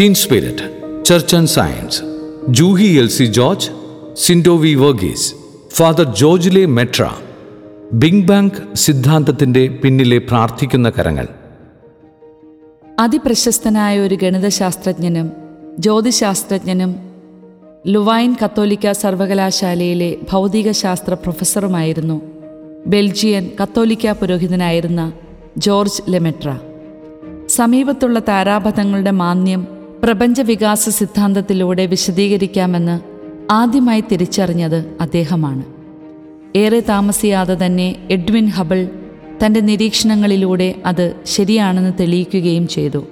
Tin spirit church and science Juhi L C George സിൻഡോവി Varghese father ജോർജിലെ മെട്ര big bang സിദ്ധാന്തത്തിന്റെ പിന്നിലെ പ്രാർത്ഥിക്കുന്ന കരങ്ങൾ. അതിപ്രശസ്തനായ ഒരു ഗണിതശാസ്ത്രജ്ഞനും ജ്യോതിശാസ്ത്രജ്ഞനും ലുവൈൻ കത്തോലിക്ക സർവകലാശാലയിലെ ഭൗതികശാസ്ത്ര പ്രൊഫസറുമായിരുന്നു ബെൽജിയൻ കത്തോലിക്ക പുരോഹിതനായിരുന്ന ജോർജ് ലെമെട്ര. സമീപത്തുള്ള താരാപഥങ്ങളുടെ മാന്യം പ്രപഞ്ചവികാസ സിദ്ധാന്തത്തിലൂടെ വിശദീകരിക്കാമെന്ന് ആദ്യമായി തിരിച്ചറിഞ്ഞത് അദ്ദേഹമാണ്. ഏറെ താമസിയാതെ തന്നെ എഡ്വിൻ ഹബിൾ തന്റെ നിരീക്ഷണങ്ങളിലൂടെ അത് ശരിയാണെന്ന് തെളിയിക്കുകയും ചെയ്തു.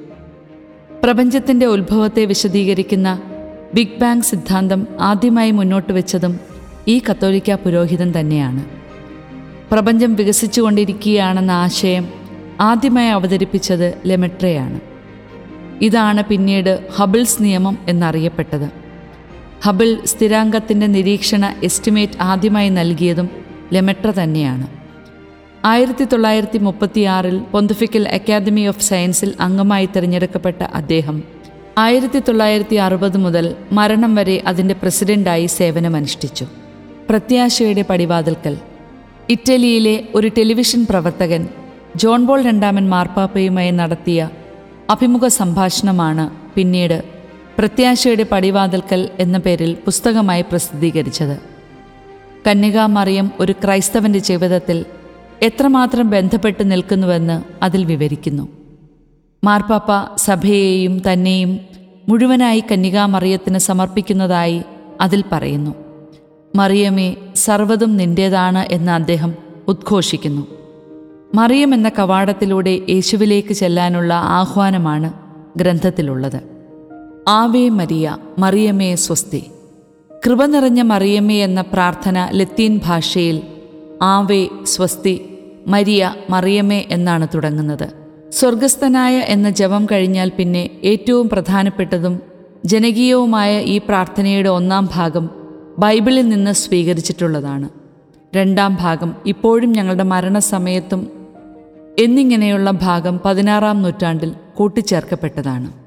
പ്രപഞ്ചത്തിന്റെ ഉത്ഭവത്തെ വിശദീകരിക്കുന്ന ബിഗ് ബാങ് സിദ്ധാന്തം ആദ്യമായി മുന്നോട്ട് വെച്ചതും ഈ കത്തോലിക്ക പുരോഹിതൻ തന്നെയാണ്. പ്രപഞ്ചം വികസിച്ചുകൊണ്ടിരിക്കുകയാണെന്ന ആശയം ആദ്യമായി അവതരിപ്പിച്ചത് ലെമെട്രയാണ്. ഇതാണ് പിന്നീട് ഹബിൾസ് നിയമം എന്നറിയപ്പെട്ടത്. ഹബിൾ സ്ഥിരാങ്കത്തിന്റെ നിരീക്ഷണ എസ്റ്റിമേറ്റ് ആദ്യമായി നൽകിയതും ലെമെട്ര തന്നെയാണ്. ആയിരത്തി തൊള്ളായിരത്തി മുപ്പത്തിയാറിൽ പൊന്തുഫിക്കൽ അക്കാദമി ഓഫ് സയൻസിൽ അംഗമായി തിരഞ്ഞെടുക്കപ്പെട്ട അദ്ദേഹം ആയിരത്തി തൊള്ളായിരത്തി അറുപത് മുതൽ മരണം വരെ അതിന്റെ പ്രസിഡന്റായി സേവനമനുഷ്ഠിച്ചു. പ്രത്യാശയുടെ പടിവാതിൽക്കൽ. ഇറ്റലിയിലെ ഒരു ടെലിവിഷൻ പ്രവർത്തകൻ ജോൺ ബോൾ രണ്ടാമൻ മാർപ്പാപ്പയുമായി നടത്തിയ അഭിമുഖ സംഭാഷണമാണ് പിന്നീട് പ്രത്യാശയുടെ പടിവാതിൽക്കൽ എന്ന പേരിൽ പുസ്തകമായി പ്രസിദ്ധീകരിച്ചത്. കന്യകാമറിയം ഒരു ക്രൈസ്തവന്റെ ജീവിതത്തിൽ എത്രമാത്രം ബന്ധപ്പെട്ട് നിൽക്കുന്നുവെന്ന് അതിൽ വിവരിക്കുന്നു. മാർപ്പാപ്പ സഭയെയും തന്നെയും മുഴുവനായി കന്യകാമറിയത്തിന് സമർപ്പിക്കുന്നതായി അതിൽ പറയുന്നു. മറിയമേ സർവതും നിന്റേതാണ് എന്ന് അദ്ദേഹം ഉദ്ഘോഷിക്കുന്നു. മറിയം എന്ന കവാടത്തിലൂടെ യേശുവിലേക്ക് ചെല്ലാനുള്ള ആഹ്വാനമാണ് ഗ്രന്ഥത്തിലുള്ളത്. ആവേ മരിയ മറിയമേ സ്വസ്തി. കൃപ നിറഞ്ഞ മറിയമ്മേ എന്ന പ്രാർത്ഥന ലത്തീൻ ഭാഷയിൽ ആവേ സ്വസ്തി മരിയ മറിയമ്മേ എന്നാണ് തുടങ്ങുന്നത്. സ്വർഗസ്ഥനായ എന്ന ജപം കഴിഞ്ഞാൽ പിന്നെ ഏറ്റവും പ്രധാനപ്പെട്ടതും ജനകീയവുമായ ഈ പ്രാർത്ഥനയുടെ ഒന്നാം ഭാഗം ബൈബിളിൽ നിന്ന് സ്വീകരിച്ചിട്ടുള്ളതാണ്. രണ്ടാം ഭാഗം ഇപ്പോഴും ഞങ്ങളുടെ മരണസമയത്തും എന്നിങ്ങനെയുള്ള ഭാഗം പതിനാറാം നൂറ്റാണ്ടിൽ കൂട്ടിച്ചേർക്കപ്പെട്ടതാണ്.